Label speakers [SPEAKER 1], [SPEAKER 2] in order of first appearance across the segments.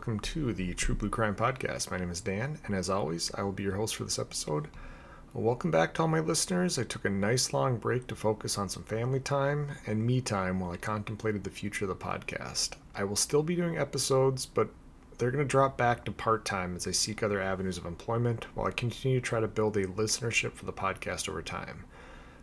[SPEAKER 1] Welcome to the True Blue Crime Podcast. My name is Dan, and as always, I will be your host for this episode. welcome back to all my listeners. I took a nice long break to focus on some family time and me time while I contemplated the future of the podcast. I will still be doing episodes, but they're going to drop back to part time as I seek other avenues of employment while I continue to try to build a listenership for the podcast over time.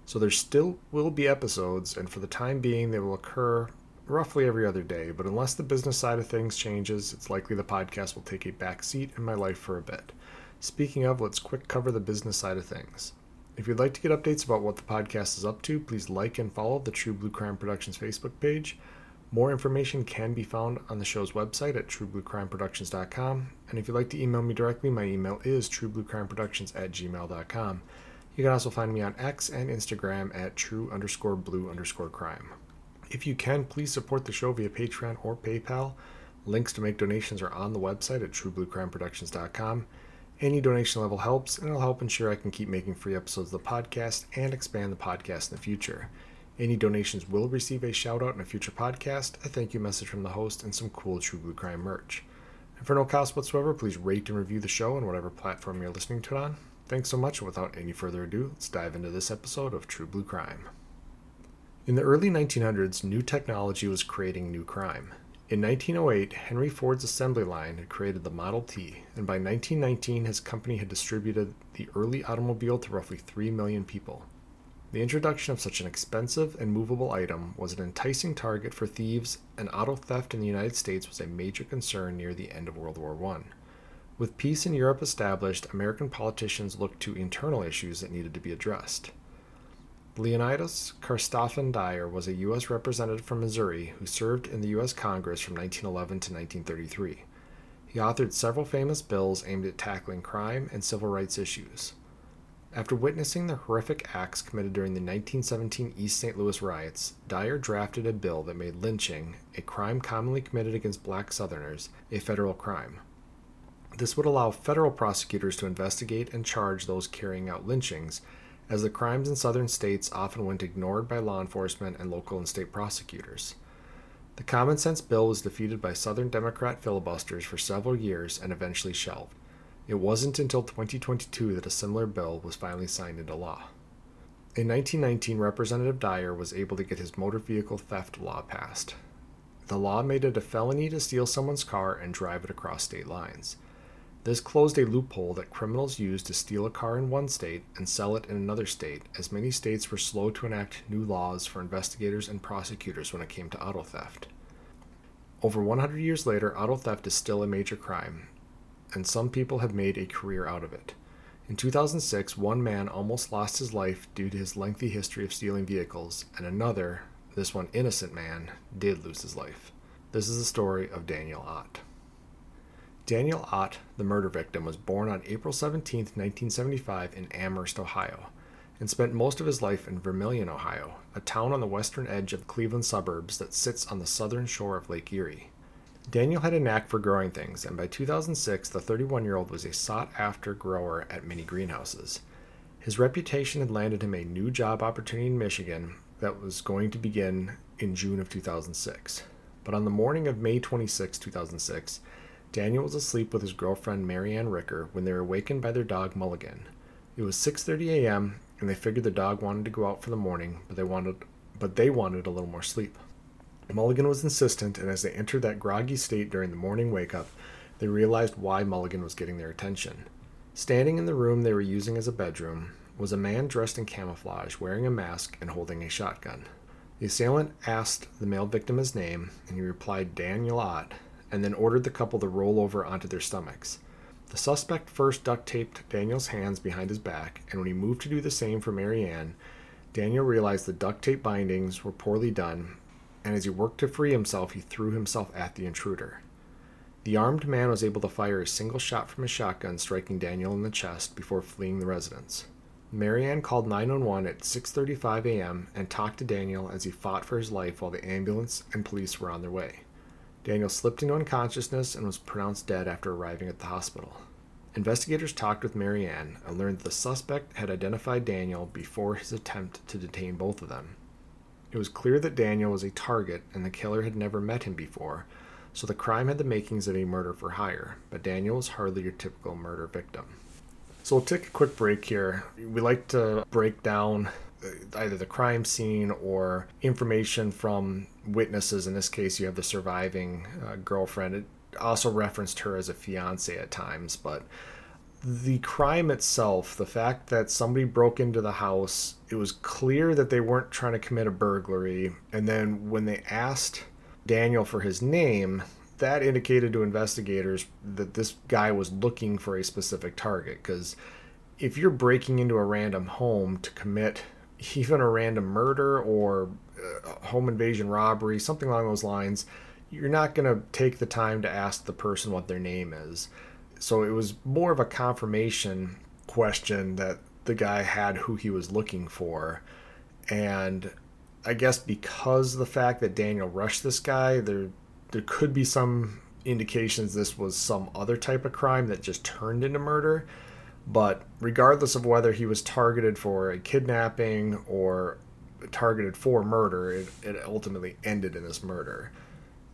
[SPEAKER 1] So there still will be episodes, and for the time being, they will occur roughly every other day, but unless the business side of things changes, it's likely the podcast will take a back seat in my life for a bit. Speaking of, let's quick cover the business side of things. If you'd like to get updates about what the podcast is up to, please like and follow the True Blue Crime Productions Facebook page. More information can be found on the show's website at truebluecrimeproductions.com. And if you'd like to email me directly, my email is truebluecrimeproductions at gmail.com. You can also find me on X and Instagram at true underscore blue underscore crime. If you can, please support the show via Patreon or PayPal. Links to make donations are on the website at truebluecrimeproductions.com. Any donation level helps, and it'll help ensure I can keep making free episodes of the podcast and expand the podcast in the future. Any donations will receive a shout out in a future podcast, a thank you message from the host, and some cool True Blue Crime merch. And for no cost whatsoever, please rate and review the show on whatever platform you're listening to it on. Thanks so much, and without any further ado, let's dive into this episode of True Blue Crime. In the early 1900s, new technology was creating new crime. In 1908, Henry Ford's assembly line had created the Model T, and by 1919, his company had distributed the early automobile to roughly 3 million people. The introduction of such an expensive and movable item was an enticing target for thieves, and auto theft in the United States was a major concern near the end of World War I. With peace in Europe established, American politicians looked to internal issues that needed to be addressed. Leonidas Carstarphen Dyer was a U.S. representative from Missouri who served in the U.S. Congress from 1911 to 1933. He authored several famous bills aimed at tackling crime and civil rights issues. After witnessing the horrific acts committed during the 1917 East St. Louis riots, Dyer drafted a bill that made lynching, a crime commonly committed against black Southerners, a federal crime. This would allow federal prosecutors to investigate and charge those carrying out lynchings as the crimes in southern states often went ignored by law enforcement and local and state prosecutors. The Common Sense Bill was defeated by Southern Democrat filibusters for several years and eventually shelved. It wasn't until 2022 that a similar bill was finally signed into law. In 1919, Representative Dyer was able to get his motor vehicle theft law passed. The law made it a felony to steal someone's car and drive it across state lines. This closed a loophole that criminals used to steal a car in one state and sell it in another state, as many states were slow to enact new laws for investigators and prosecutors when it came to auto theft. Over 100 years later, auto theft is still a major crime, and some people have made a career out of it. In 2006, one man almost lost his life due to his lengthy history of stealing vehicles, and another, this one innocent man, did lose his life. This is the story of Daniel Ott. Daniel Ott, the murder victim, was born on April 17, 1975, in Amherst, Ohio, and spent most of his life in Vermilion, Ohio, a town on the western edge of Cleveland suburbs that sits on the southern shore of Lake Erie. Daniel had a knack for growing things, and by 2006, the 31 year old was a sought after grower at many greenhouses. His reputation had landed him a new job opportunity in Michigan that was going to begin in June of 2006. But on the morning of May 26, 2006, Daniel was asleep with his girlfriend Marianne Ricker when they were awakened by their dog Mulligan. It was 6:30 a.m. and they figured the dog wanted to go out for the morning, but they wanted but they wanted a little more sleep. Mulligan was insistent, and as they entered that groggy state during the morning wake up, they realized why Mulligan was getting their attention. Standing in the room they were using as a bedroom was a man dressed in camouflage, wearing a mask and holding a shotgun. The assailant asked the male victim his name, and he replied Daniel Ott, and then ordered the couple to roll over onto their stomachs. The suspect first duct taped Daniel's hands behind his back, and when he moved to do the same for Marianne, Daniel realized the duct tape bindings were poorly done, and as he worked to free himself, he threw himself at the intruder. The armed man was able to fire a single shot from his shotgun, striking Daniel in the chest before fleeing the residence. Marianne called 911 at 6:35 a.m. and talked to Daniel as he fought for his life while the ambulance and police were on their way. Daniel slipped into unconsciousness and was pronounced dead after arriving at the hospital. Investigators talked with Marianne and learned that the suspect had identified Daniel before his attempt to detain both of them. It was clear that Daniel was a target and the killer had never met him before, so the crime had the makings of a murder for hire, but Daniel was hardly your typical murder victim. So we'll take a quick break here. We like to break down uh, either the crime scene or information from witnesses. In this case, you have the surviving uh, girlfriend. It also referenced her as a fiance at times, but the crime itself, the fact that somebody broke into the house, it was clear that they weren't trying to commit a burglary. And then when they asked Daniel for his name, that indicated to investigators that this guy was looking for a specific target. Because if you're breaking into a random home to commit even a random murder or Uh, home invasion robbery, something along those lines, you're not going to take the time to ask the person what their name is. So it was more of a confirmation question that the guy had who he was looking for. And I guess because the fact that Daniel rushed this guy, there there could be some indications this was some other type of crime that just turned into murder. But regardless of whether he was targeted for a kidnapping or targeted for murder, it, it ultimately ended in this murder.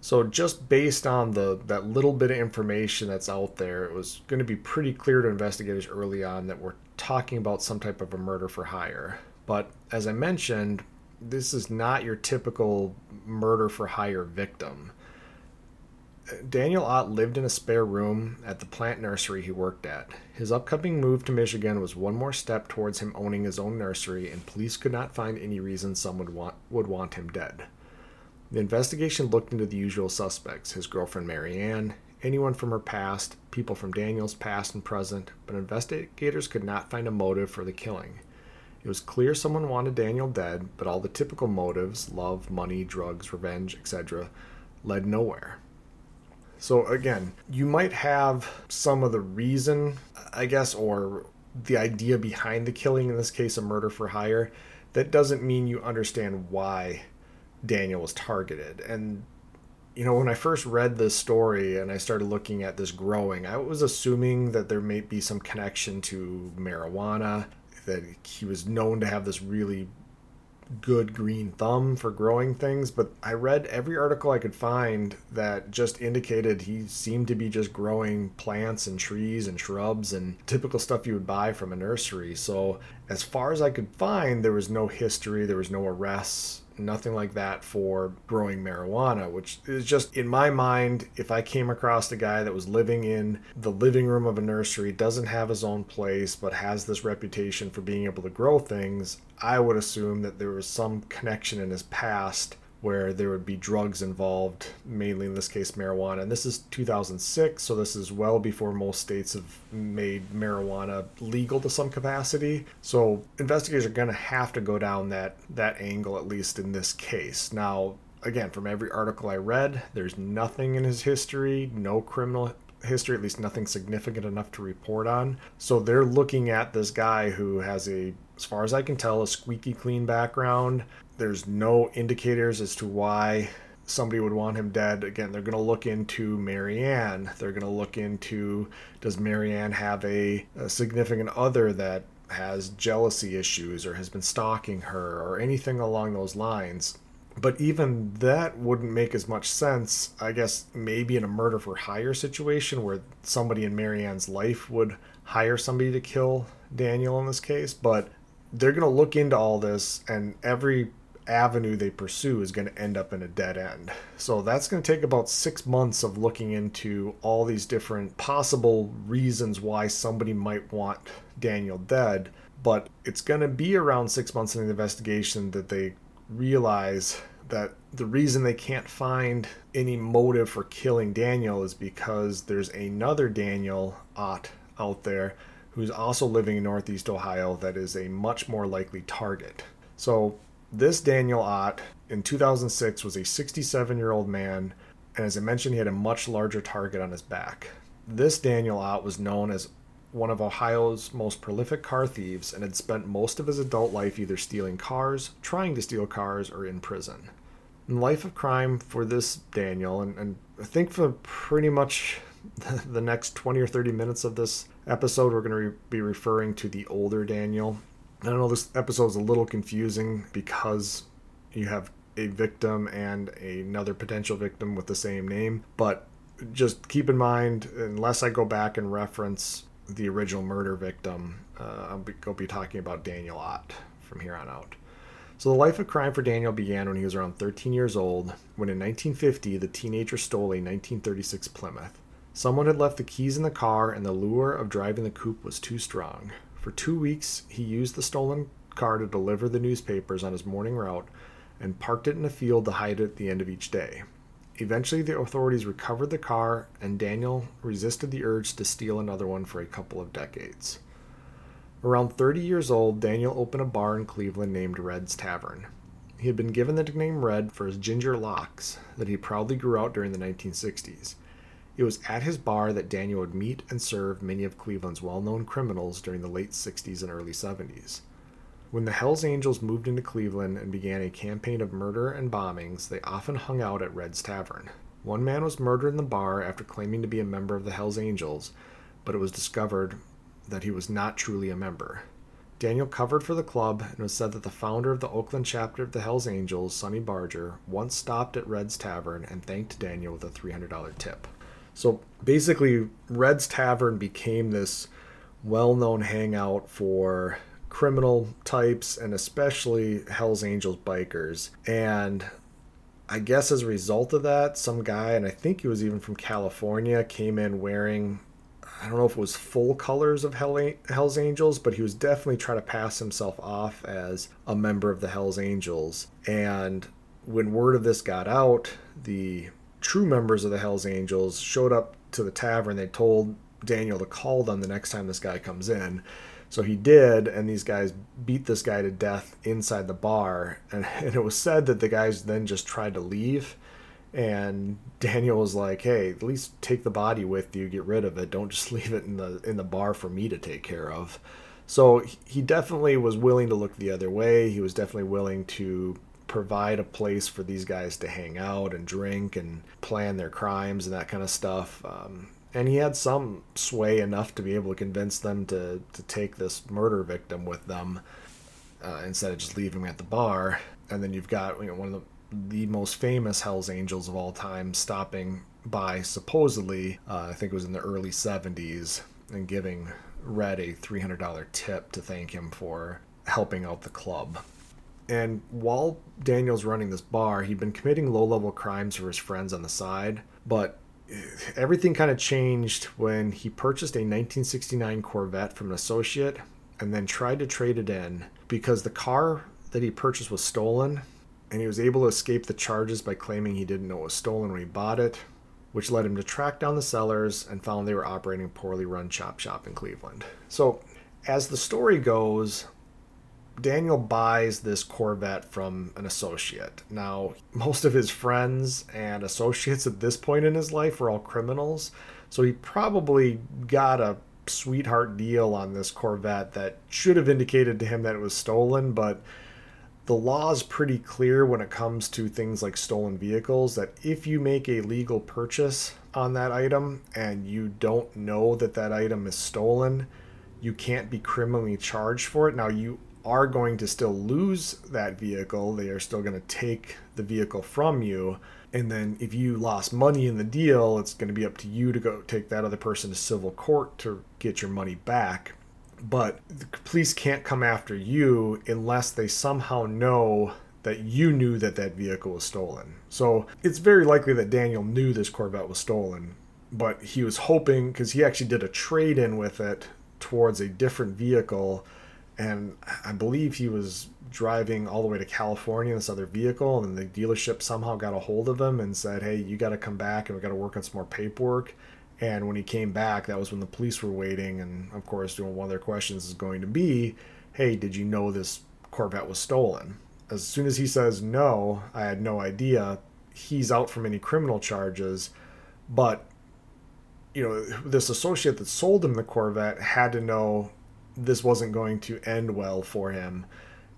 [SPEAKER 1] So just based on the that little bit of information that's out there, it was going to be pretty clear to investigators early on that we're talking about some type of a murder for hire. But as I mentioned, this is not your typical murder for hire victim. Daniel Ott lived in a spare room at the plant nursery he worked at. His upcoming move to Michigan was one more step towards him owning his own nursery, and police could not find any reason someone would want, would want him dead. The investigation looked into the usual suspects his girlfriend Marianne, anyone from her past, people from Daniel's past and present, but investigators could not find a motive for the killing. It was clear someone wanted Daniel dead, but all the typical motives love, money, drugs, revenge, etc. led nowhere. So, again, you might have some of the reason, I guess, or the idea behind the killing, in this case, a murder for hire. That doesn't mean you understand why Daniel was targeted. And, you know, when I first read this story and I started looking at this growing, I was assuming that there may be some connection to marijuana that he was known to have this really good green thumb for growing things, but I read every article I could find that just indicated he seemed to be just growing plants and trees and shrubs and typical stuff you would buy from a nursery. So, as far as I could find, there was no history, there was no arrests, nothing like that for growing marijuana, which is just in my mind, if I came across a guy that was living in the living room of a nursery, doesn't have his own place, but has this reputation for being able to grow things, I would assume that there was some connection in his past where there would be drugs involved, mainly in this case marijuana. And this is 2006, so this is well before most states have made marijuana legal to some capacity. So investigators are going to have to go down that that angle at least in this case. Now, again, from every article I read, there's nothing in his history, no criminal history, at least nothing significant enough to report on. So they're looking at this guy who has a as far as I can tell, a squeaky clean background, there's no indicators as to why somebody would want him dead. Again, they're going to look into Marianne. They're going to look into does Marianne have a, a, significant other that has jealousy issues or has been stalking her or anything along those lines. But even that wouldn't make as much sense, I guess, maybe in a murder for hire situation where somebody in Marianne's life would hire somebody to kill Daniel in this case. But they're going to look into all this, and every avenue they pursue is going to end up in a dead end. So that's going to take about six months of looking into all these different possible reasons why somebody might want Daniel dead. But it's going to be around six months in the investigation that they realize that the reason they can't find any motive for killing Daniel is because there's another Daniel Ott out there who's also living in Northeast Ohio that is a much more likely target. So this Daniel Ott in 2006 was a 67 year old man, and as I mentioned, he had a much larger target on his back. This Daniel Ott was known as one of Ohio's most prolific car thieves and had spent most of his adult life either stealing cars, trying to steal cars, or in prison. In life of crime for this Daniel, and, and I think for pretty much the next 20 or 30 minutes of this episode, we're going to re- be referring to the older Daniel I don't know this episode is a little confusing because you have a victim and another potential victim with the same name. But just keep in mind, unless I go back and reference the original murder victim, uh, I'll be, I'll be talking about Daniel Ott from here on out. So the life of crime for Daniel began when he was around 13 years old, when in 1950 the teenager stole a 1936 Plymouth. Someone had left the keys in the car, and the lure of driving the coupe was too strong. For two weeks, he used the stolen car to deliver the newspapers on his morning route and parked it in a field to hide it at the end of each day. Eventually, the authorities recovered the car, and Daniel resisted the urge to steal another one for a couple of decades. Around 30 years old, Daniel opened a bar in Cleveland named Red's Tavern. He had been given the nickname Red for his ginger locks that he proudly grew out during the 1960s. It was at his bar that Daniel would meet and serve many of Cleveland's well known criminals during the late 60s and early 70s. When the Hells Angels moved into Cleveland and began a campaign of murder and bombings, they often hung out at Red's Tavern. One man was murdered in the bar after claiming to be a member of the Hells Angels, but it was discovered that he was not truly a member. Daniel covered for the club, and it was said that the founder of the Oakland chapter of the Hells Angels, Sonny Barger, once stopped at Red's Tavern and thanked Daniel with a $300 tip. So basically, Red's Tavern became this well known hangout for criminal types and especially Hells Angels bikers. And I guess as a result of that, some guy, and I think he was even from California, came in wearing I don't know if it was full colors of Hell, Hell's Angels, but he was definitely trying to pass himself off as a member of the Hell's Angels. And when word of this got out, the true members of the Hell's Angels showed up to the tavern. They told Daniel to call them the next time this guy comes in. So he did, and these guys beat this guy to death inside the bar. And, and it was said that the guys then just tried to leave and Daniel was like, "Hey, at least take the body with you, get rid of it. Don't just leave it in the in the bar for me to take care of." So he definitely was willing to look the other way. He was definitely willing to provide a place for these guys to hang out and drink and plan their crimes and that kind of stuff. Um, and he had some sway enough to be able to convince them to to take this murder victim with them uh, instead of just leaving him at the bar. And then you've got you know, one of the the most famous Hells Angels of all time stopping by supposedly, uh, I think it was in the early 70s, and giving Red a $300 tip to thank him for helping out the club. And while Daniel's running this bar, he'd been committing low level crimes for his friends on the side, but everything kind of changed when he purchased a 1969 Corvette from an associate and then tried to trade it in because the car that he purchased was stolen and he was able to escape the charges by claiming he didn't know it was stolen when he bought it, which led him to track down the sellers and found they were operating a poorly run chop shop in Cleveland. So, as the story goes, Daniel buys this Corvette from an associate. Now, most of his friends and associates at this point in his life were all criminals, so he probably got a sweetheart deal on this Corvette that should have indicated to him that it was stolen, but the law is pretty clear when it comes to things like stolen vehicles that if you make a legal purchase on that item and you don't know that that item is stolen, you can't be criminally charged for it. Now, you are going to still lose that vehicle, they are still going to take the vehicle from you. And then if you lost money in the deal, it's going to be up to you to go take that other person to civil court to get your money back but the police can't come after you unless they somehow know that you knew that that vehicle was stolen. So it's very likely that Daniel knew this Corvette was stolen, but he was hoping because he actually did a trade in with it towards a different vehicle. And I believe he was driving all the way to California in this other vehicle, and the dealership somehow got a hold of him and said, Hey, you got to come back and we got to work on some more paperwork. And when he came back, that was when the police were waiting. And of course, one of their questions is going to be, hey, did you know this Corvette was stolen? As soon as he says, no, I had no idea, he's out from any criminal charges. But, you know, this associate that sold him the Corvette had to know this wasn't going to end well for him.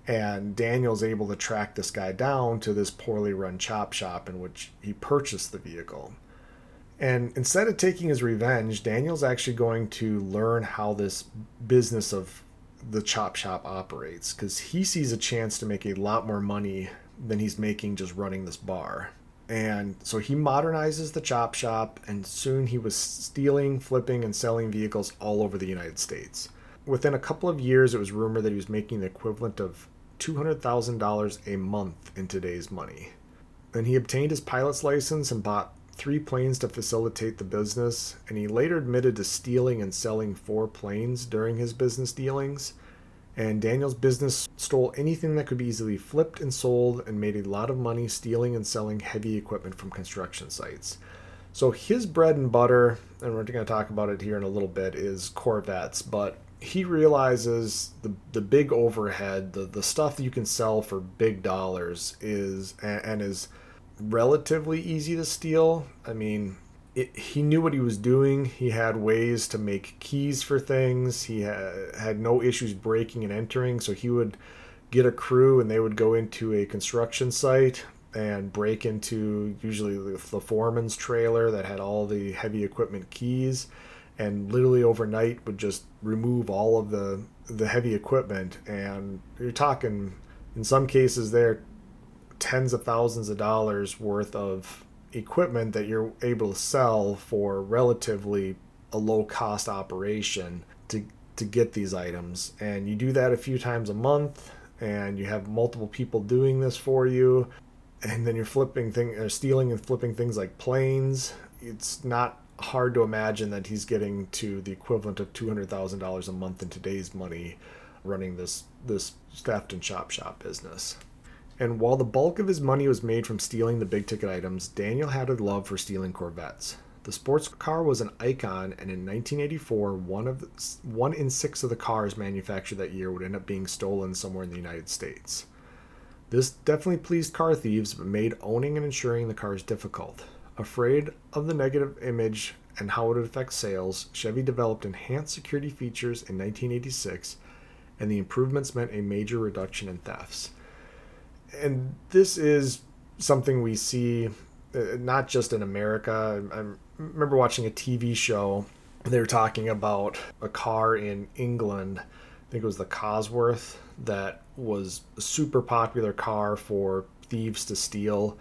[SPEAKER 1] And Daniel's able to track this guy down to this poorly run chop shop in which he purchased the vehicle. And instead of taking his revenge, Daniel's actually going to learn how this business of the chop shop operates because he sees a chance to make a lot more money than he's making just running this bar. And so he modernizes the chop shop, and soon he was stealing, flipping, and selling vehicles all over the United States. Within a couple of years, it was rumored that he was making the equivalent of $200,000 a month in today's money. Then he obtained his pilot's license and bought three planes to facilitate the business, and he later admitted to stealing and selling four planes during his business dealings. And Daniel's business stole anything that could be easily flipped and sold and made a lot of money stealing and selling heavy equipment from construction sites. So his bread and butter, and we're going to talk about it here in a little bit, is Corvettes, but he realizes the the big overhead, the the stuff that you can sell for big dollars is and, and is relatively easy to steal. I mean, it, he knew what he was doing. He had ways to make keys for things. He had, had no issues breaking and entering. So he would get a crew and they would go into a construction site and break into usually the, the foreman's trailer that had all the heavy equipment keys and literally overnight would just remove all of the the heavy equipment. And you're talking in some cases there tens of thousands of dollars worth of equipment that you're able to sell for relatively a low cost operation to to get these items. And you do that a few times a month and you have multiple people doing this for you. And then you're flipping thing or stealing and flipping things like planes. It's not hard to imagine that he's getting to the equivalent of $200,000 a month in today's money running this this theft and chop shop business and while the bulk of his money was made from stealing the big ticket items, Daniel had a love for stealing Corvettes. The sports car was an icon, and in 1984, one of the, one in six of the cars manufactured that year would end up being stolen somewhere in the United States. This definitely pleased car thieves, but made owning and insuring the cars difficult. Afraid of the negative image and how it would affect sales, Chevy developed enhanced security features in 1986, and the improvements meant a major reduction in thefts and this is something we see uh, not just in America. I, I remember watching a TV show. They were talking about a car in England. I think it was the Cosworth that was a super popular car for thieves to steal.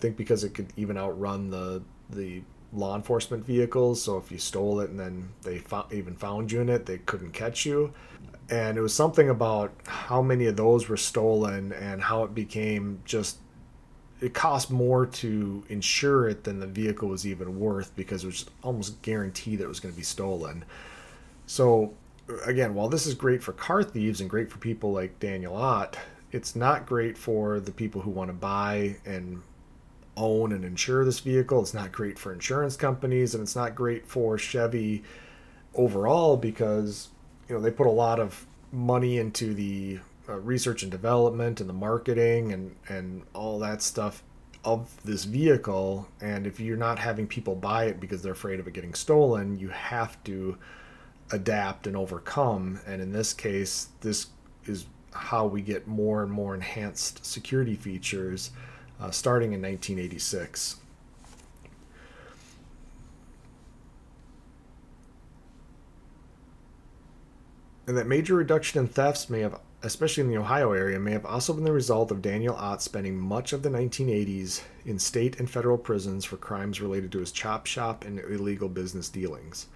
[SPEAKER 1] Think because it could even outrun the the law enforcement vehicles. So if you stole it and then they even found you in it, they couldn't catch you and it was something about how many of those were stolen and how it became just it cost more to insure it than the vehicle was even worth because it was almost guaranteed that it was going to be stolen. So again, while this is great for car thieves and great for people like Daniel Ott, it's not great for the people who want to buy and own and insure this vehicle. It's not great for insurance companies and it's not great for Chevy overall because you know they put a lot of money into the uh, research and development and the marketing and and all that stuff of this vehicle. And if you're not having people buy it because they're afraid of it getting stolen you have to adapt and overcome. And in this case this is how we get more and more enhanced security features uh, starting in 1986 and that major reduction in thefts may have, especially in the Ohio area, may have also been the result of Daniel Ott spending much of the 1980s in state and federal prisons for crimes related to his chop shop and illegal business dealings.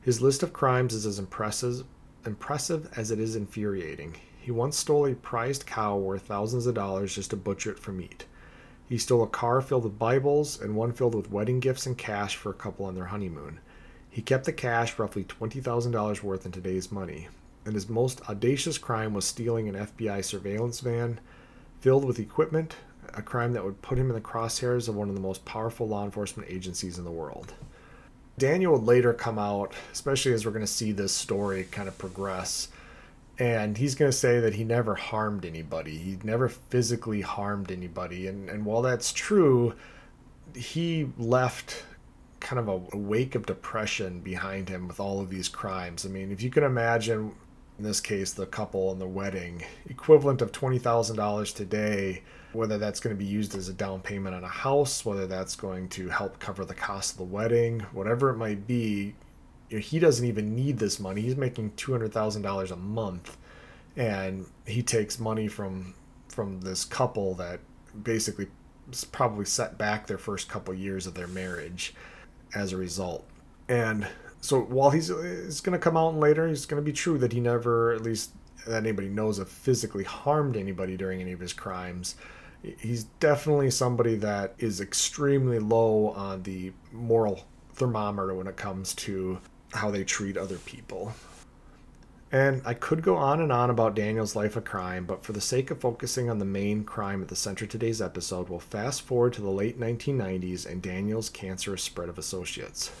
[SPEAKER 1] His list of crimes is as impressive, impressive as it is infuriating. He once stole a prized cow worth thousands of dollars just to butcher it for meat. He stole a car filled with Bibles and one filled with wedding gifts and cash for a couple on their honeymoon. He kept the cash, roughly $20,000 worth in today's money and his most audacious crime was stealing an FBI surveillance van filled with equipment, a crime that would put him in the crosshairs of one of the most powerful law enforcement agencies in the world. Daniel would later come out, especially as we're going to see this story kind of progress, and he's going to say that he never harmed anybody. He never physically harmed anybody. And, and while that's true, he left kind of a, a wake of depression behind him with all of these crimes. I mean, if you can imagine in this case, the couple and the wedding, equivalent of $20,000 today, whether that's going to be used as a down payment on a house, whether that's going to help cover the cost of the wedding, whatever it might be, he doesn't even need this money. He's making $200,000 a month and he takes money from from this couple that basically probably set back their first couple years of their marriage as a result. And so while he's it's going to come out later, it's going to be true that he never, at least that anybody knows of, physically harmed anybody during any of his crimes. He's definitely somebody that is extremely low on the moral thermometer when it comes to how they treat other people. And I could go on and on about Daniel's life of crime, but for the sake of focusing on the main crime at the center of today's episode, we'll fast forward to the late 1990s and Daniel's cancerous spread of associates.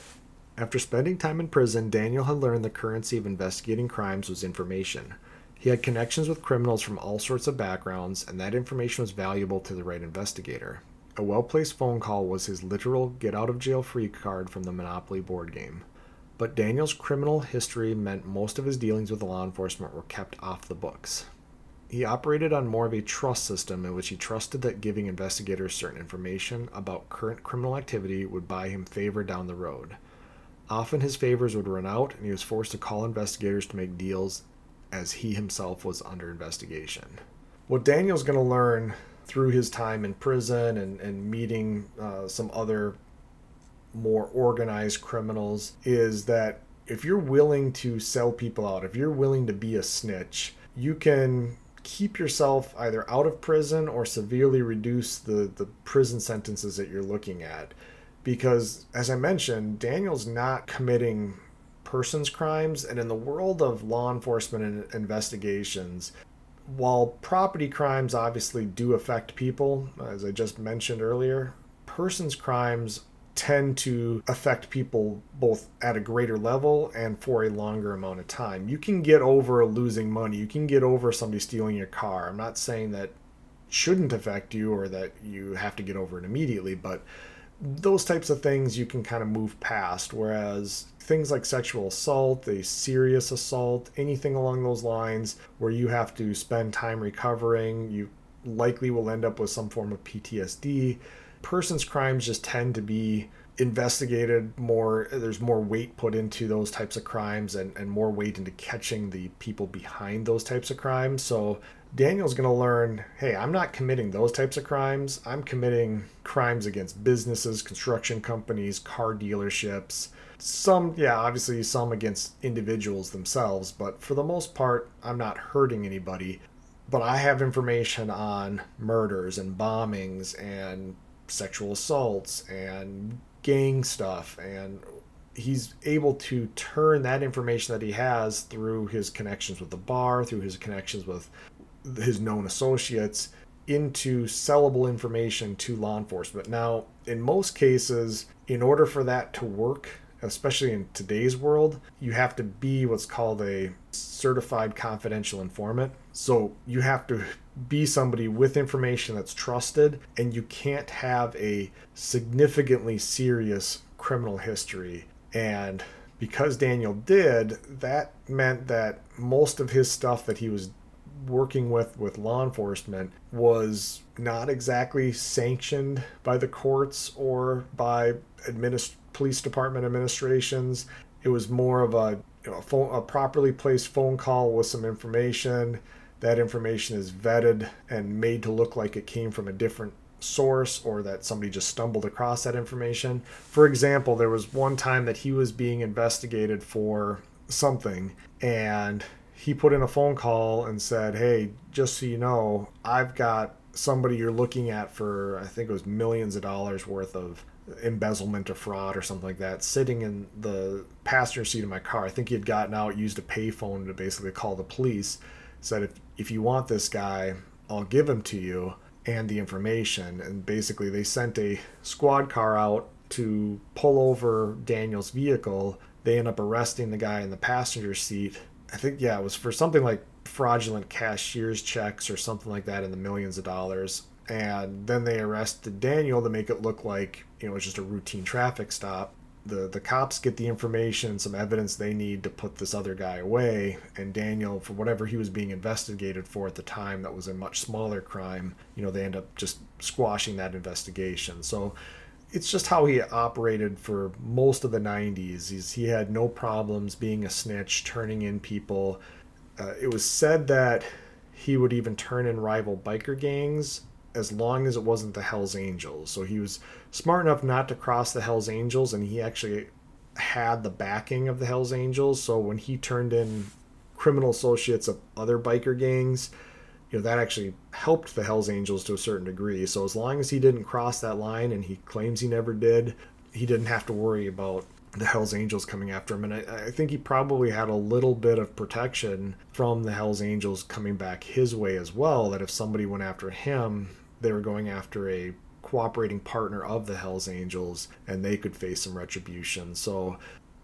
[SPEAKER 1] After spending time in prison, Daniel had learned the currency of investigating crimes was information. He had connections with criminals from all sorts of backgrounds, and that information was valuable to the right investigator. A well placed phone call was his literal get out of jail free card from the Monopoly board game but Daniel's criminal history meant most of his dealings with law enforcement were kept off the books. He operated on more of a trust system in which he trusted that giving investigators certain information about current criminal activity would buy him favor down the road. Often his favors would run out, and he was forced to call investigators to make deals as he himself was under investigation. What Daniel's going to learn through his time in prison and, and meeting uh, some other more organized criminals is that if you're willing to sell people out, if you're willing to be a snitch, you can keep yourself either out of prison or severely reduce the, the prison sentences that you're looking at. Because, as I mentioned, Daniel's not committing persons crimes, and in the world of law enforcement and investigations, while property crimes obviously do affect people, as I just mentioned earlier, persons crimes tend to affect people both at a greater level and for a longer amount of time. You can get over losing money, you can get over somebody stealing your car. I'm not saying that shouldn't affect you or that you have to get over it immediately, but those types of things you can kind of move past. Whereas things like sexual assault, a serious assault, anything along those lines where you have to spend time recovering, you likely will end up with some form of PTSD persons crimes just tend to be investigated more there's more weight put into those types of crimes and, and more weight into catching the people behind those types of crimes. So daniel's going to learn hey i'm not committing those types of crimes. I'm committing crimes against businesses construction companies car dealerships. Some yeah obviously some against individuals themselves but for the most part i'm not hurting anybody. But i have information on murders and bombings and sexual assaults and gang stuff and he's able to turn that information that he has through his connections with the bar through his connections with his known associates into sellable information to law enforcement. Now in most cases in order for that to work especially in today's world you have to be what's called a certified confidential informant so you have to be somebody with information that's trusted, and you can't have a significantly serious criminal history. And because Daniel did, that meant that most of his stuff that he was working with with law enforcement was not exactly sanctioned by the courts or by administ- police department administrations. It was more of a, you know, a, phone, a properly placed phone call with some information that information is vetted and made to look like it came from a different source or that somebody just stumbled across that information. For example, there was one time that he was being investigated for something and he put in a phone call and said, Hey, just so you know, I've got somebody you're looking at for, I think it was millions of dollars worth of embezzlement or fraud or something like that sitting in the passenger seat of my car. I think he had gotten out, used a payphone to basically call the police said if if you want this guy, I'll give him to you and the information. And basically, they sent a squad car out to pull over Daniel's vehicle. They end up arresting the guy in the passenger seat. I think yeah, it was for something like fraudulent cashier's checks or something like that in the millions of dollars. And then they arrested Daniel to make it look like you know it was just a routine traffic stop. The the cops get the information some evidence they need to put this other guy away and daniel for whatever he was being investigated for at the time that was a much smaller crime you know they end up just squashing that investigation. So it's just how he operated for most of the 90s He's, he had no problems being a snitch turning in people. Uh, it was said that he would even turn in rival biker gangs as long as it wasn't the Hells Angels. So he was smart enough not to cross the Hells Angels, and he actually had the backing of the Hells Angels. So when he turned in criminal associates of other biker gangs, you know, that actually helped the Hells Angels to a certain degree. So as long as he didn't cross that line, and he claims he never did, he didn't have to worry about the Hells Angels coming after him. And I, I, think he probably had a little bit of protection from the Hells Angels coming back his way as well. That if somebody went after him, they were going after a cooperating partner of the Hells Angels and they could face some retribution. So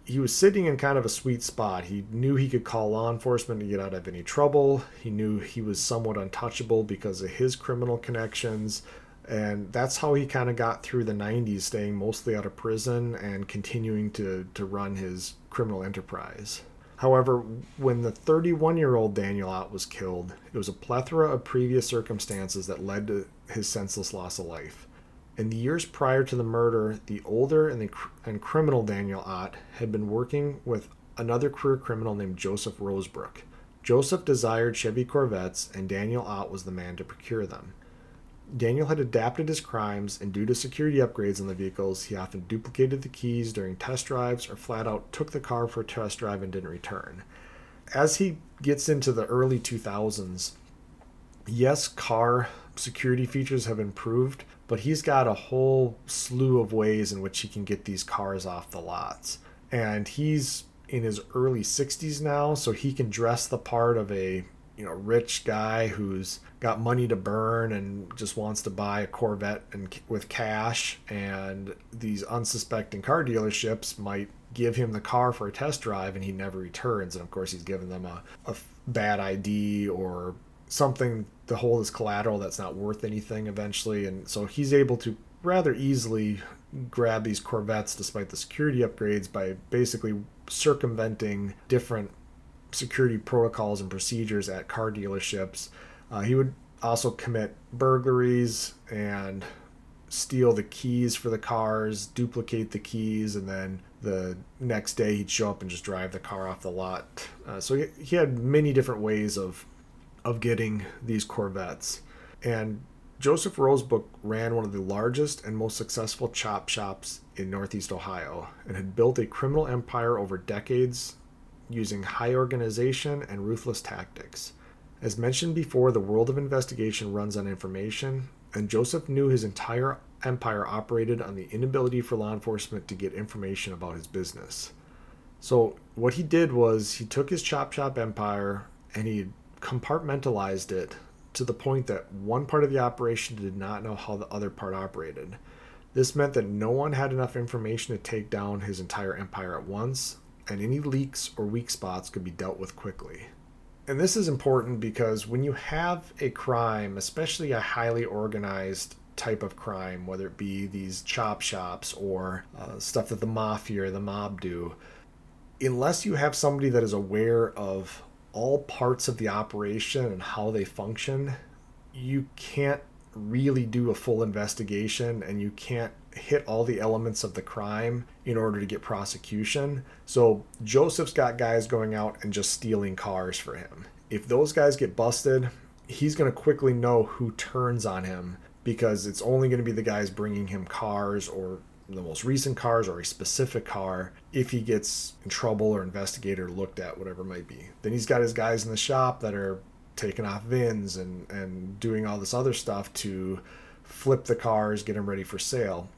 [SPEAKER 1] he was sitting in kind of a sweet spot. He knew he could call law enforcement to get out of any trouble. He knew he was somewhat untouchable because of his criminal connections. And that's how he kind of got through the 90s, staying mostly out of prison and continuing to, to run his criminal enterprise. However, when the 31 year old Daniel Ott was killed, it was a plethora of previous circumstances that led to his senseless loss of life. In the years prior to the murder, the older and, the, and criminal Daniel Ott had been working with another career criminal named Joseph Rosebrook. Joseph desired Chevy Corvettes, and Daniel Ott was the man to procure them. Daniel had adapted his crimes, and due to security upgrades on the vehicles, he often duplicated the keys during test drives or flat out took the car for a test drive and didn't return. As he gets into the early 2000s, yes, car security features have improved, but he's got a whole slew of ways in which he can get these cars off the lots. And he's in his early 60s now, so he can dress the part of a you know rich guy who's got money to burn and just wants to buy a Corvette and with cash and these unsuspecting car dealerships might give him the car for a test drive and he never returns and of course he's given them a, a bad ID or something to hold as collateral that's not worth anything eventually. And so he's able to rather easily grab these Corvettes despite the security upgrades by basically circumventing different security protocols and procedures at car dealerships. Uh, he would also commit burglaries and steal the keys for the cars, duplicate the keys, and then the next day he'd show up and just drive the car off the lot. Uh, so he, he had many different ways of of getting these Corvettes. And Joseph Rosebrook ran one of the largest and most successful chop shops in Northeast Ohio and had built a criminal empire over decades using high organization and ruthless tactics. As mentioned before, the world of investigation runs on information, and Joseph knew his entire empire operated on the inability for law enforcement to get information about his business. So, what he did was he took his chop shop empire and he compartmentalized it to the point that one part of the operation did not know how the other part operated. This meant that no one had enough information to take down his entire empire at once, and any leaks or weak spots could be dealt with quickly. And this is important because when you have a crime, especially a highly organized type of crime, whether it be these chop shops or uh, stuff that the mafia or the mob do, unless you have somebody that is aware of all parts of the operation and how they function, you can't really do a full investigation and you can't hit all the elements of the crime in order to get prosecution. So Joseph's got guys going out and just stealing cars for him. If those guys get busted, he's going to quickly know who turns on him because it's only going to be the guys bringing him cars or the most recent cars or a specific car if he gets in trouble or investigated or looked at, whatever it might be. Then he's got his guys in the shop that are taking off VINs and, and doing all this other stuff to flip the cars, get them ready for sale.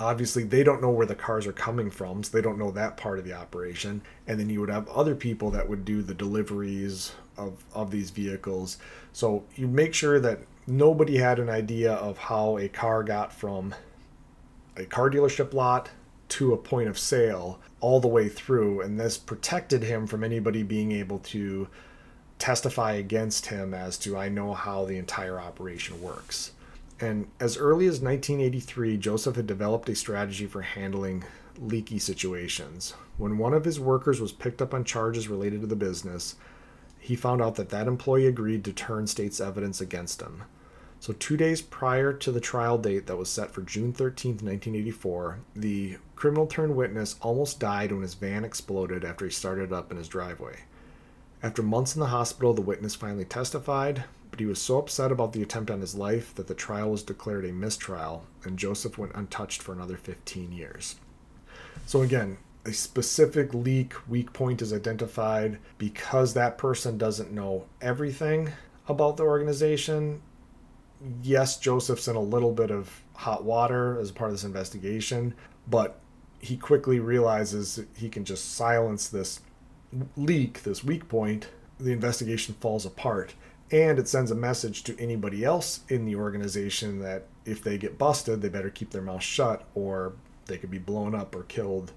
[SPEAKER 1] Obviously, they don't know where the cars are coming from, so they don't know that part of the operation. And then you would have other people that would do the deliveries of, of these vehicles. So you make sure that nobody had an idea of how a car got from a car dealership lot to a point of sale all the way through, and this protected him from anybody being able to testify against him as to I know how the entire operation works. And as early as 1983, Joseph had developed a strategy for handling leaky situations. When one of his workers was picked up on charges related to the business, he found out that that employee agreed to turn state's evidence against him. So, two days prior to the trial date that was set for June 13, 1984, the criminal turned witness almost died when his van exploded after he started up in his driveway. After months in the hospital, the witness finally testified, but he was so upset about the attempt on his life that the trial was declared a mistrial, and Joseph went untouched for another 15 years. So, again, a specific leak weak point is identified because that person doesn't know everything about the organization. Yes, Joseph's in a little bit of hot water as part of this investigation, but he quickly realizes he can just silence this leak, this weak point. The investigation falls apart. And it sends a message to anybody else in the organization that if they get busted, they better keep their mouth shut or they could be blown up or killed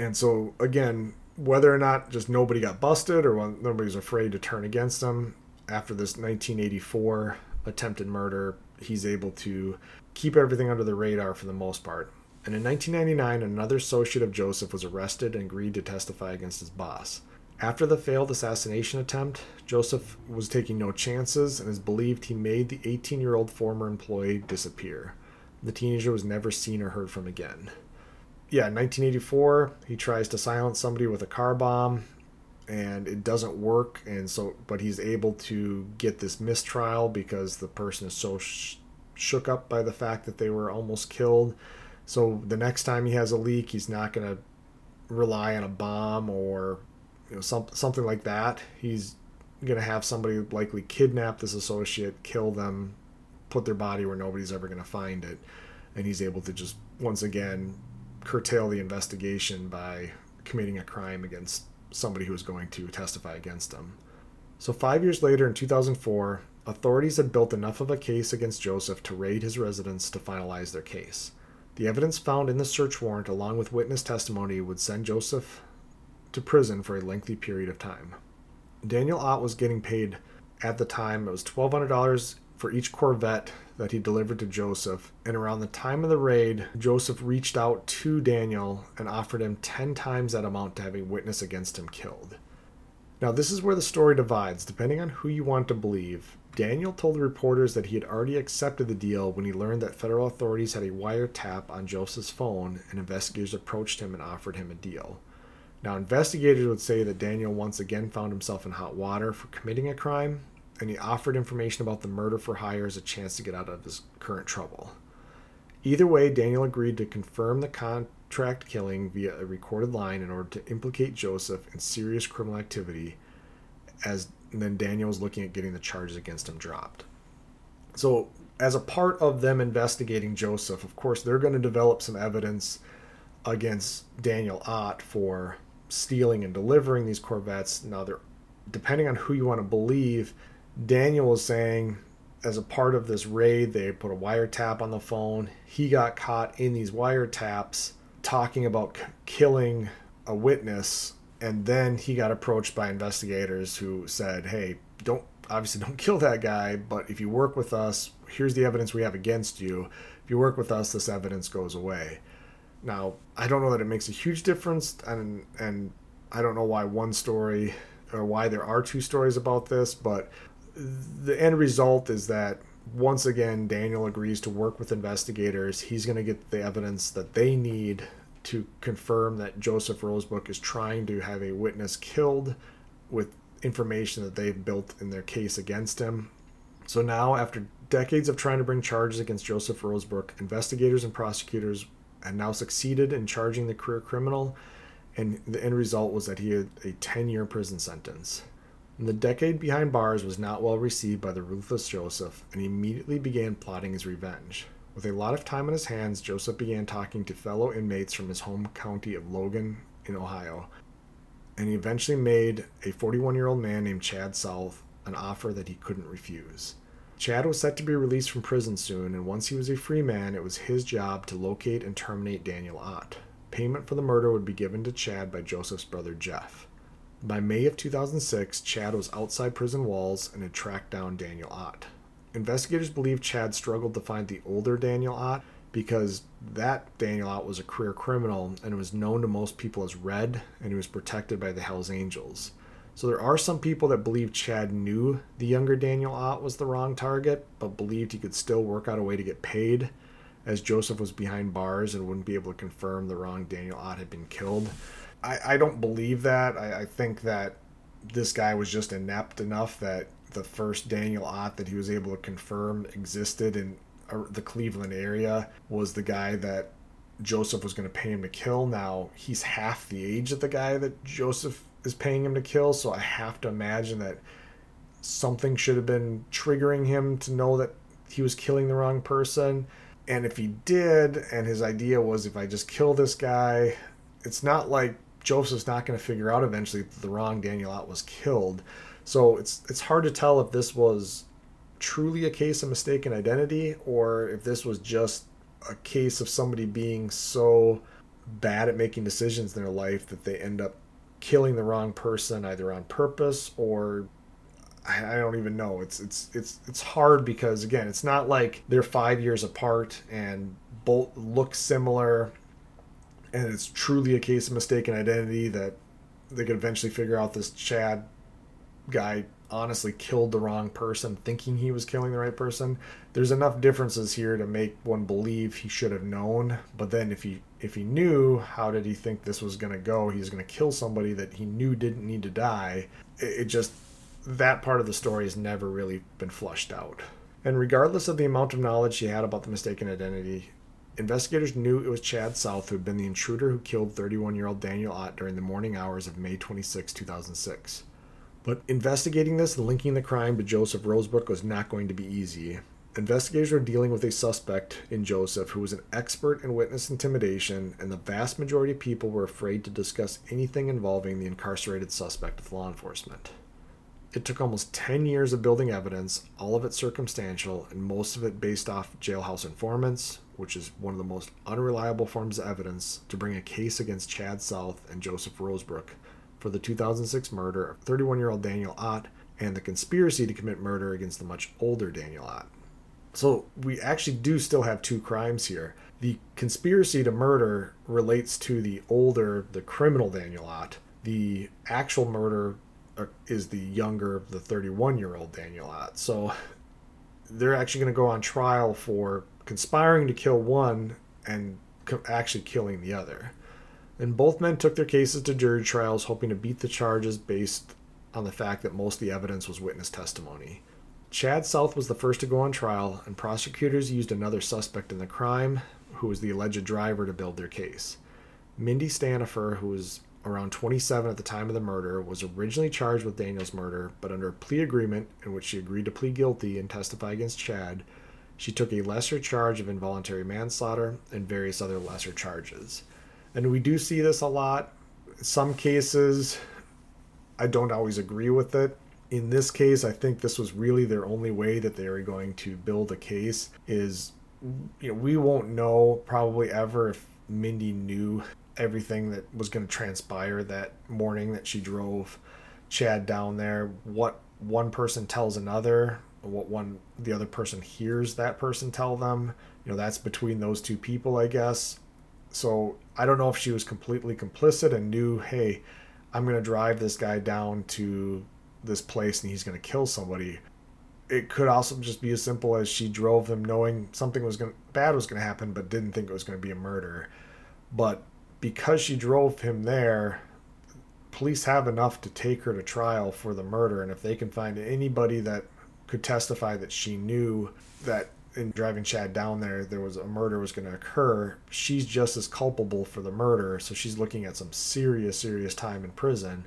[SPEAKER 1] and so again, whether or not just nobody got busted or nobody's afraid to turn against them after this 1984 attempted murder, he's able to keep everything under the radar for the most part. And in 1999, another associate of Joseph was arrested and agreed to testify against his boss. After the failed assassination attempt, Joseph was taking no chances and is believed he made the 18 year old former employee disappear. The teenager was never seen or heard from again yeah, in 1984, he tries to silence somebody with a car bomb and it doesn't work and so but he's able to get this mistrial because the person is so sh- shook up by the fact that they were almost killed. So the next time he has a leak, he's not going to rely on a bomb or you know some, something like that. He's going to have somebody likely kidnap this associate, kill them, put their body where nobody's ever going to find it, and he's able to just once again curtail the investigation by committing a crime against somebody who was going to testify against him. So, five years later, in 2004, authorities had built enough of a case against Joseph to raid his residence to finalize their case. The evidence found in the search warrant, along with witness testimony, would send Joseph to prison for a lengthy period of time. Daniel Ott was getting paid at the time, it was $1,200 for each Corvette that he delivered to Joseph. And around the time of the raid, Joseph reached out to Daniel and offered him 10 times that amount to have a witness against him killed. Now, this is where the story divides, depending on who you want to believe. Daniel told the reporters that he had already accepted the deal when he learned that federal authorities had a wiretap on Joseph's phone and investigators approached him and offered him a deal. Now, investigators would say that Daniel once again found himself in hot water for committing a crime, and he offered information about the murder for hire as a chance to get out of his current trouble. Either way, Daniel agreed to confirm the contract killing via a recorded line in order to implicate Joseph in serious criminal activity, as then Daniel was looking at getting the charges against him dropped. So, as a part of them investigating Joseph, of course, they're going to develop some evidence against Daniel Ott for stealing and delivering these Corvettes. Now, they're depending on who you want to believe, Daniel was saying as a part of this raid, they put a wiretap on the phone. He got caught in these wiretaps talking about c- killing a witness, and then he got approached by investigators who said, "Hey, don't obviously don't kill that guy, but if you work with us, here's the evidence we have against you. If you work with us, this evidence goes away." Now, I don't know that it makes a huge difference, and and I don't know why one story or why there are two stories about this, but the end result is that once again Daniel agrees to work with investigators. He's going to get the evidence that they need to confirm that Joseph Rosebrook is trying to have a witness killed with information that they've built in their case against him. So now, after decades of trying to bring charges against Joseph Rosebrook, investigators and prosecutors had now succeeded in charging the career criminal, and the end result was that he had a 10 year prison sentence. And the decade behind bars was not well received by the ruthless Joseph, and he immediately began plotting his revenge. With a lot of time on his hands, Joseph began talking to fellow inmates from his home county of Logan in Ohio, and he eventually made a 41 year old man named Chad South an offer that he couldn't refuse. Chad was set to be released from prison soon, and once he was a free man, it was his job to locate and terminate Daniel Ott. Payment for the murder would be given to Chad by Joseph's brother Jeff. By May of 2006, Chad was outside prison walls and had tracked down Daniel Ott. Investigators believe Chad struggled to find the older Daniel Ott because that Daniel Ott was a career criminal and was known to most people as Red, and he was protected by the Hells Angels. So there are some people that believe Chad knew the younger Daniel Ott was the wrong target, but believed he could still work out a way to get paid, as Joseph was behind bars and wouldn't be able to confirm the wrong Daniel Ott had been killed. I, I don't believe that. I, I think that this guy was just inept enough that the first Daniel Ott that he was able to confirm existed in uh, the Cleveland area was the guy that Joseph was going to pay him to kill. Now, he's half the age of the guy that Joseph is paying him to kill, so I have to imagine that something should have been triggering him to know that he was killing the wrong person. And if he did, and his idea was if I just kill this guy, it's not like Joseph's not going to figure out eventually that the wrong Daniel Ott was killed. So it's it's hard to tell if this was truly a case of mistaken identity or if this was just a case of somebody being so bad at making decisions in their life that they end up killing the wrong person either on purpose or I don't even know. It's it's it's it's hard because again, it's not like they're five years apart and both look similar, and it's truly a case of mistaken identity that they could eventually figure out this Chad guy honestly killed the wrong person thinking he was killing the right person. There's enough differences here to make one believe he should have known but then if he if he knew how did he think this was going to go? He's going to kill somebody that he knew didn't need to die. It, it just that part of the story has never really been flushed out. And regardless of the amount of knowledge he had about the mistaken identity investigators knew it was chad south who had been the intruder who killed 31 year old daniel ott during the morning hours of may 26 2006 but investigating this and linking the crime to Joseph Rosebrook was not going to be easy. Investigators were dealing with a suspect in Joseph who was an expert in witness intimidation, and the vast majority of people were afraid to discuss anything involving the incarcerated suspect with law enforcement. It took almost 10 years of building evidence, all of it circumstantial, and most of it based off jailhouse informants, which is one of the most unreliable forms of evidence, to bring a case against Chad South and Joseph Rosebrook for the 2006 murder of 31 year old Daniel Ott and the conspiracy to commit murder against the much older Daniel Ott. So we actually do still have two crimes here. The conspiracy to murder relates to the older, the criminal Daniel Ott. The actual murder uh, is the younger, the 31 year old Daniel Ott. So they're actually going to go on trial for conspiring to kill one and actually killing the other and both men took their cases to jury trials, hoping to beat the charges based on the fact that most of the evidence was witness testimony. Chad South was the first to go on trial, and prosecutors used another suspect in the crime, who was the alleged driver, to build their case. Mindy Stanifer, who was around 27 at the time of the murder, was originally charged with Daniel's murder, but under a plea agreement in which she agreed to plead guilty and testify against Chad, she took a lesser charge of involuntary manslaughter and various other lesser charges and we do see this a lot. some cases, I don't always agree with it. In this case, I think this was really their only way that they were going to build a case. Is you know we won't know probably ever if Mindy knew everything that was going to transpire that morning that she drove Chad down there. What one person tells another, what one the other person hears that person tell them. You know that's between those two people, I guess. So I don't know if she was completely complicit and knew, hey, I'm going to drive this guy down to this place and he's going to kill somebody. It could also just be as simple as she drove them knowing something was going bad was going to happen, but didn't think it was going to be a murder. But because she drove him there, police have enough to take her to trial for the murder. And if they can find anybody that could testify that she knew that in driving Chad down there, there was a murder was going to occur. She's just as culpable for the murder, so she's looking at some serious, serious time in prison.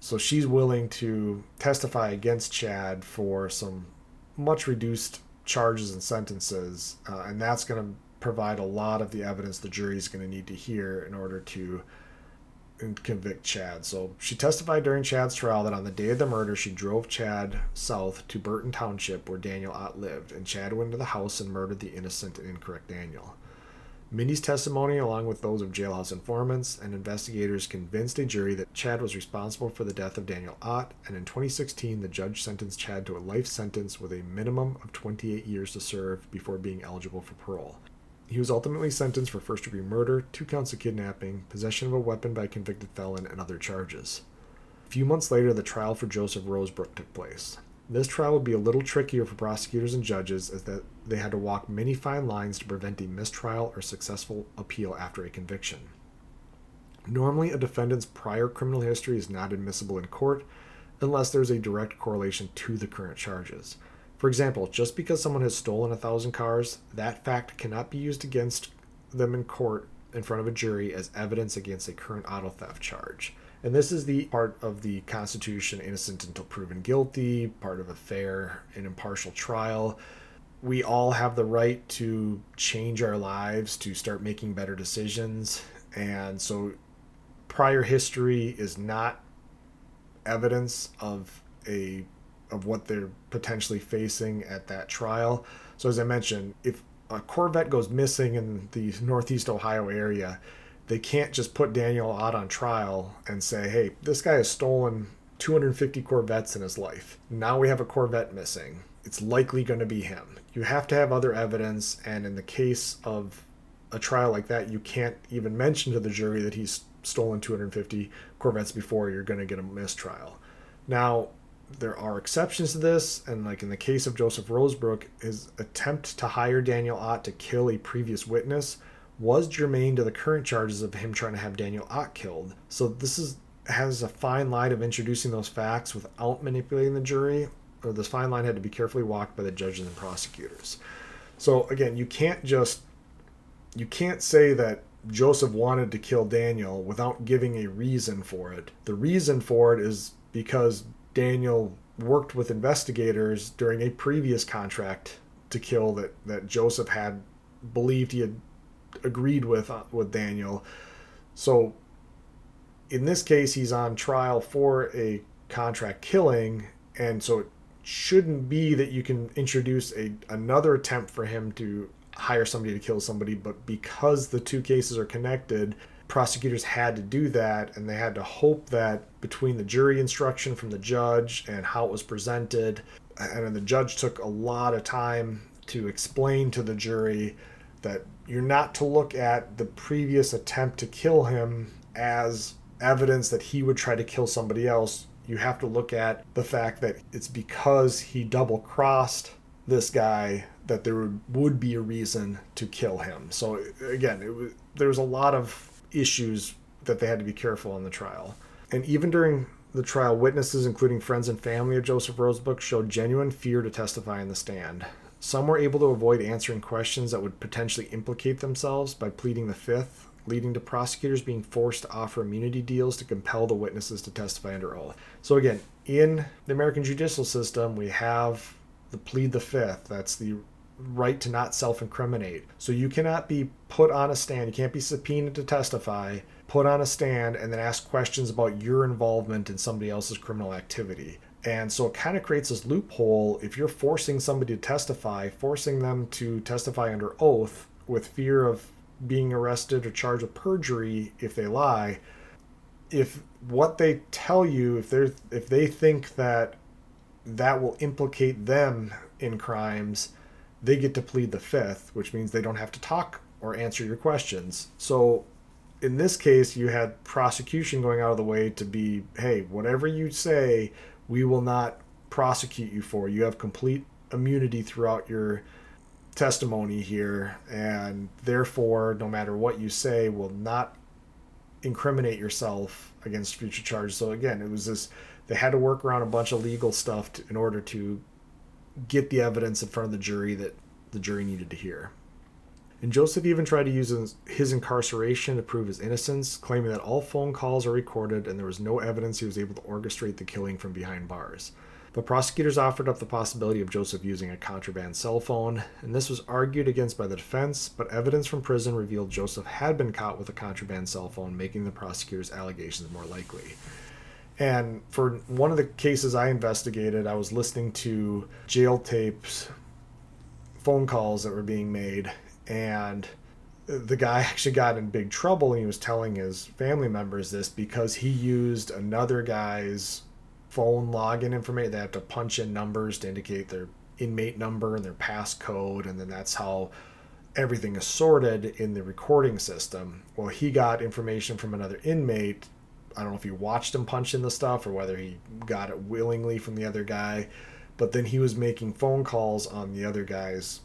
[SPEAKER 1] So she's willing to testify against Chad for some much reduced charges and sentences, uh, and that's going to provide a lot of the evidence the jury's going to need to hear in order to and convict Chad. So she testified during Chad's trial that on the day of the murder, she drove Chad south to Burton Township, where Daniel Ott lived, and Chad went into the house and murdered the innocent and incorrect Daniel. Mindy's testimony, along with those of jailhouse informants and investigators, convinced a jury that Chad was responsible for the death of Daniel Ott, and in 2016, the judge sentenced Chad to a life sentence with a minimum of 28 years to serve before being eligible for parole. He was ultimately sentenced for first degree murder, two counts of kidnapping, possession of a weapon by a convicted felon, and other charges. A few months later, the trial for Joseph Rosebrook took place. This trial would be a little trickier for prosecutors and judges as they had to walk many fine lines to prevent a mistrial or successful appeal after a conviction. Normally, a defendant's prior criminal history is not admissible in court, unless there's a direct correlation to the current charges. For example, just because someone has stolen a thousand cars, that fact cannot be used against them in court in front of a jury as evidence against a current auto theft charge. And this is the part of the Constitution innocent until proven guilty, part of a fair and impartial trial. We all have the right to change our lives, to start making better decisions. And so prior history is not evidence of a of what they're potentially facing at that trial. So as I mentioned, if a Corvette goes missing in the Northeast Ohio area, they can't just put Daniel Ott on trial and say, "Hey, this guy has stolen 250 Corvettes in his life. Now we have a Corvette missing. It's likely going to be him." You have to have other evidence, and in the case of a trial like that, you can't even mention to the jury that he's stolen 250 Corvettes before you're going to get a mistrial. Now, there are exceptions to this, and like in the case of Joseph Rosebrook, his attempt to hire Daniel Ott to kill a previous witness was germane to the current charges of him trying to have Daniel Ott killed. So this is has a fine line of introducing those facts without manipulating the jury, or this fine line had to be carefully walked by the judges and prosecutors. So again, you can't just you can't say that Joseph wanted to kill Daniel without giving a reason for it. The reason for it is because Daniel worked with investigators during a previous contract to kill that, that Joseph had believed he had agreed with uh, with Daniel. So in this case he's on trial for a contract killing and so it shouldn't be that you can introduce a another attempt for him to hire somebody to kill somebody but because the two cases are connected prosecutors had to do that and they had to hope that between the jury instruction from the judge and how it was presented and the judge took a lot of time to explain to the jury that you're not to look at the previous attempt to kill him as evidence that he would try to kill somebody else. You have to look at the fact that it's because he double crossed this guy that there would, be a reason to kill him. So again it was, there was a lot of issues that they had to be careful on the trial. And even during the trial, witnesses, including friends and family of Joseph Rosebrook, showed genuine fear to testify in the stand. Some were able to avoid answering questions that would potentially implicate themselves by pleading the fifth, leading to prosecutors being forced to offer immunity deals to compel the witnesses to testify under oath. So, again, in the American judicial system, we have the plead the fifth. That's the right to not self incriminate. So you cannot be put on a stand, you can't be subpoenaed to testify, put on a stand, and then ask questions about your involvement in somebody else's criminal activity. And so it kind of creates this loophole if you're forcing somebody to testify, forcing them to testify under oath with fear of being arrested or charged with perjury if they lie. If what they tell you, if they're if they think that that will implicate them in crimes, they get to plead the fifth, which means they don't have to talk or answer your questions. So in this case, you had prosecution going out of the way to be, hey, whatever you say, we will not prosecute you for. You have complete immunity throughout your testimony here, and therefore, no matter what you say, will not incriminate yourself against future charges. So again, it was this they had to work around a bunch of legal stuff to, in order to get the evidence in front of the jury that the jury needed to hear. And Joseph even tried to use his incarceration to prove his innocence, claiming that all phone calls are recorded and there was no evidence he was able to orchestrate the killing from behind bars. But prosecutors offered up the possibility of Joseph using a contraband cell phone, and this was argued against by the defense, but evidence from prison revealed Joseph had been caught with a contraband cell phone, making the prosecutors' allegations more likely. And for one of the cases I investigated, I was listening to jail tapes, phone calls that were being made, and the guy actually got in big trouble. And he was telling his family members this because he used another guy's phone login information. They have to punch in numbers to indicate their inmate number and their passcode, and then that's how everything is sorted in the recording system. Well, he got information from another inmate I don't know if he watched him punch in the stuff or whether he got it willingly from the other guy. But then he was making phone calls on the other guy's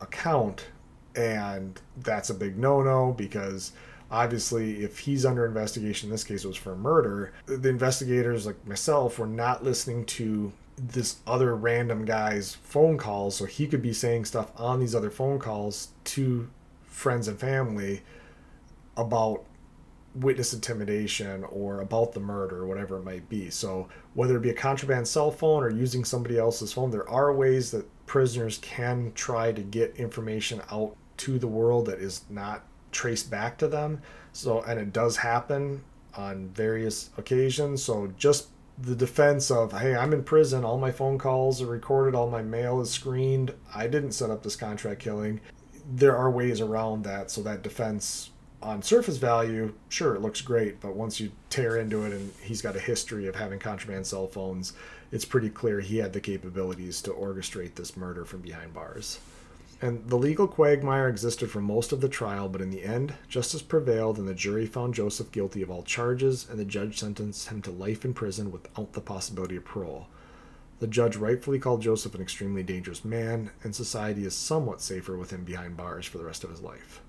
[SPEAKER 1] account, and that's a big no no because obviously if he's under investigation in this case it was for murder the investigators like myself were not listening to this other random guy's phone calls. So he could be saying stuff on these other phone calls to friends and family about witness intimidation or about the murder or whatever it might be. So whether it be a contraband cell phone or using somebody else's phone there are ways that prisoners can try to get information out to the world that is not traced back to them. So, and it does happen on various occasions. So, just the defense of, hey, I'm in prison, all my phone calls are recorded, all my mail is screened, I didn't set up this contract killing. There are ways around that. So, that defense on surface value, sure, it looks great, but once you tear into it and he's got a history of having contraband cell phones, it's pretty clear he had the capabilities to orchestrate this murder from behind bars. And the legal quagmire existed for most of the trial, but in the end, justice prevailed and the jury found Joseph guilty of all charges, and the judge sentenced him to life in prison without the possibility of parole. The judge rightfully called Joseph an extremely dangerous man, and society is somewhat safer with him behind bars for the rest of his life.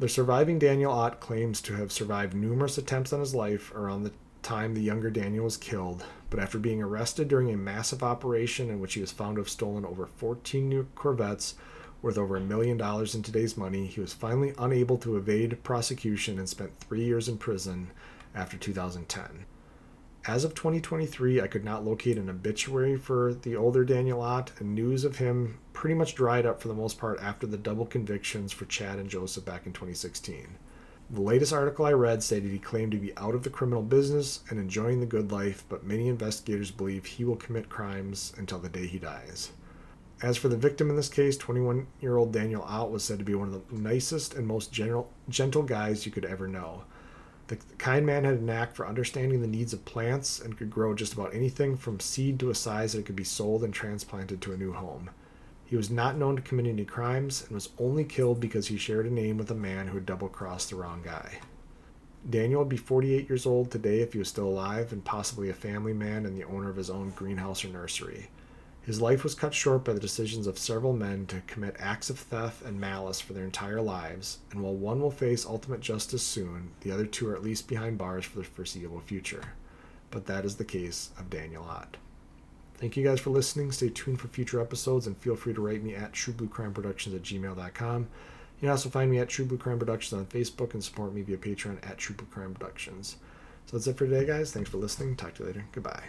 [SPEAKER 1] The surviving Daniel Ott claims to have survived numerous attempts on his life around the time the younger Daniel was killed, but after being arrested during a massive operation in which he was found to have stolen over 14 new Corvettes worth over a million dollars in today's money, he was finally unable to evade prosecution and spent three years in prison after 2010. As of 2023, I could not locate an obituary for the older Daniel Ott, and news of him pretty much dried up for the most part after the double convictions for Chad and Joseph back in 2016. The latest article I read stated he claimed to be out of the criminal business and enjoying the good life, but many investigators believe he will commit crimes until the day he dies. As for the victim in this case, 21 year old Daniel Ott was said to be one of the nicest and most general, gentle guys you could ever know. The kind man had a knack for understanding the needs of plants and could grow just about anything from seed to a size that could be sold and transplanted to a new home. He was not known to commit any crimes and was only killed because he shared a name with a man who had double crossed the wrong guy. Daniel would be 48 years old today if he was still alive and possibly a family man and the owner of his own greenhouse or nursery. His life was cut short by the decisions of several men to commit acts of theft and malice for their entire lives, and while one will face ultimate justice soon, the other two are at least behind bars for the foreseeable future. But that is the case of Daniel Ott. Thank you guys for listening. Stay tuned for future episodes and feel free to write me at truebluecrimeproductions at gmail.com. You can also find me at True Blue Crime Productions on Facebook and support me via Patreon at True Blue Crime Productions. So that's it for today, guys. Thanks for listening. Talk to you later. Goodbye.